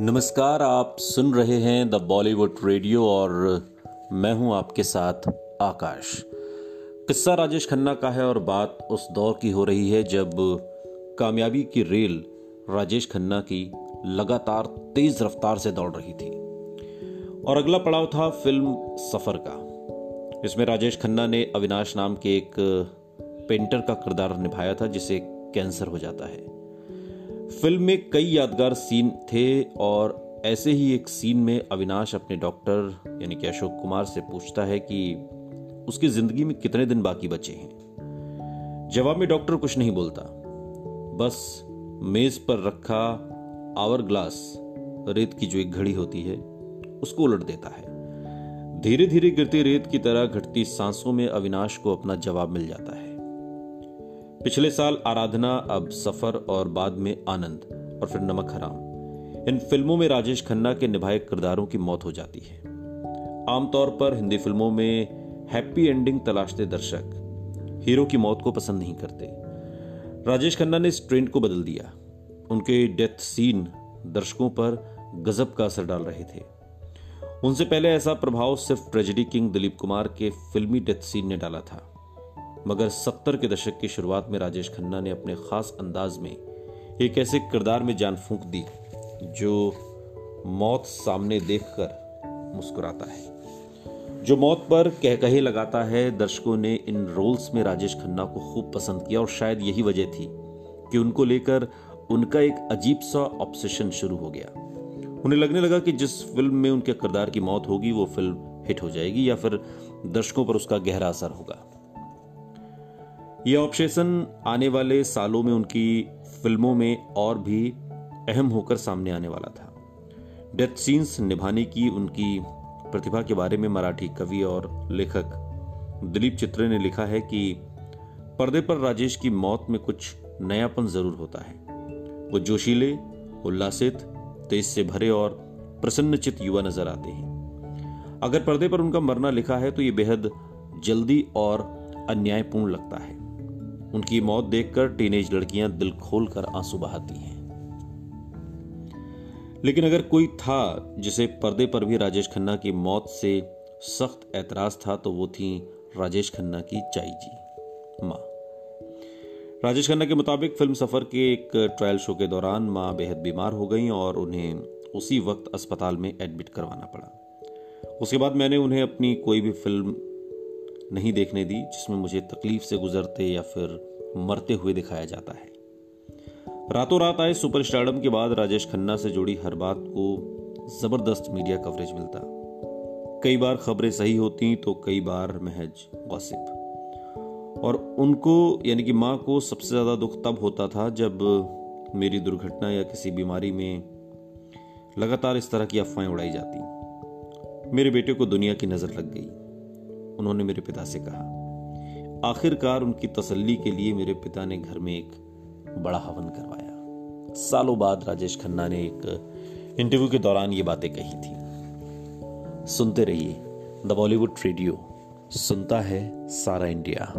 नमस्कार, आप सुन रहे हैं द बॉलीवुड रेडियो और मैं हूँ आपके साथ आकाश। किस्सा राजेश खन्ना का है और बात उस दौर की हो रही है जब कामयाबी की रेल राजेश खन्ना की लगातार तेज रफ्तार से दौड़ रही थी। और अगला पड़ाव था फ़िल्म सफ़र का इसमें राजेश खन्ना ने अविनाश नाम के एक पेंटर का किरदार निभाया था, जिसे कैंसर हो जाता है। फ़िल्म में कई यादगार सीन थे और ऐसे ही एक सीन में अविनाश अपने डॉक्टर, यानी कि अशोक कुमार से पूछता है कि उसकी ज़िंदगी में कितने दिन बाकी बचे हैं। जवाब में डॉक्टर कुछ नहीं बोलता। बस मेज पर रखा आवर ग्लास, रेत की जो एक घड़ी होती है, उसको उलट देता है। धीरे धीरे गिरती रेत की तरह घटती सांसों में अविनाश को अपना जवाब मिल जाता है। पिछले साल आराधना, अब सफ़र और बाद में आनंद और फिर नमक हराम। इन फ़िल्मों में राजेश खन्ना के निभाए किरदारों की मौत हो जाती है। आमतौर पर हिंदी फ़िल्मों में हैप्पी एंडिंग तलाशते दर्शक हीरो की मौत को पसंद नहीं करते। राजेश खन्ना ने इस ट्रेंड को बदल दिया। उनके डेथ सीन दर्शकों पर गजब का असर डाल रहे थे। उनसे पहले ऐसा प्रभाव सिर्फ़ ट्रेजेडी किंग दिलीप कुमार के फिल्मी डेथ सीन ने डाला था। मगर सत्तर के दशक की शुरुआत में राजेश खन्ना ने अपने खास अंदाज में एक ऐसे किरदार में जान फूंक दी, जो मौत सामने देखकर मुस्कुराता है। जो मौत पर कह कहे लगाता है, दर्शकों ने इन रोल्स में राजेश खन्ना को खूब पसंद किया और शायद यही वजह थी कि उनको लेकर उनका एक अजीब सा ऑब्सेशन शुरू हो गया। उन्हें लगने लगा कि जिस फ़िल्म में उनके किरदार की मौत होगी, वो फ़िल्म हिट हो जाएगी या फिर दर्शकों पर उसका गहरा असर होगा। ये ऑब्सेशन आने वाले सालों में उनकी फ़िल्मों में और भी अहम होकर सामने आने वाला था। डेथ सीन्स निभाने की उनकी प्रतिभा के बारे में मराठी कवि और लेखक दिलीप चित्रे ने लिखा है कि पर्दे पर राजेश की मौत में कुछ नयापन ज़रूर होता है। वो जोशीले, उल्लासित, तेज से भरे और प्रसन्नचित युवा नज़र आते हैं। अगर पर्दे पर उनका मरना लिखा है तो ये बेहद जल्दी और अन्यायपूर्ण लगता है। उनकी मौत देखकर टीनेज लड़कियाँ दिल खोलकर आँसू बहाती हैं। लेकिन अगर कोई था जिसे पर्दे पर भी राजेश खन्ना की मौत से सख्त ऐतराज था तो वो थी राजेश खन्ना की चाई जी, माँ। राजेश खन्ना के मुताबिक फ़िल्म सफ़र के एक ट्रायल शो के दौरान माँ बेहद बीमार हो गई और उन्हें उसी वक्त अस्पताल में एडमिट करवाना पड़ा। उसके बाद मैंने उन्हें अपनी कोई भी फ़िल्म नहीं देखने दी, जिसमें मुझे तकलीफ़ से गुजरते या फिर मरते हुए दिखाया जाता है। रातों रात आए सुपर स्टार्डम के बाद राजेश खन्ना से जुड़ी हर बात को ज़बरदस्त मीडिया कवरेज मिलता। कई बार खबरें सही होती तो कई बार महज गॉसिप। और उनको, यानी कि माँ को सबसे ज़्यादा दुख तब होता था जब मेरी दुर्घटना या किसी बीमारी में लगातार इस तरह की अफवाहें उड़ाई जाती। मेरे बेटे को दुनिया की नज़र लग गई। उन्होंने मेरे पिता से कहा, आखिरकार उनकी तसल्ली के लिए मेरे पिता ने घर में एक बड़ा हवन करवाया। सालों बाद राजेश खन्ना ने एक इंटरव्यू के दौरान ये बातें कही थी। सुनते रहिए द बॉलीवुड रेडियो, सुनता है सारा इंडिया।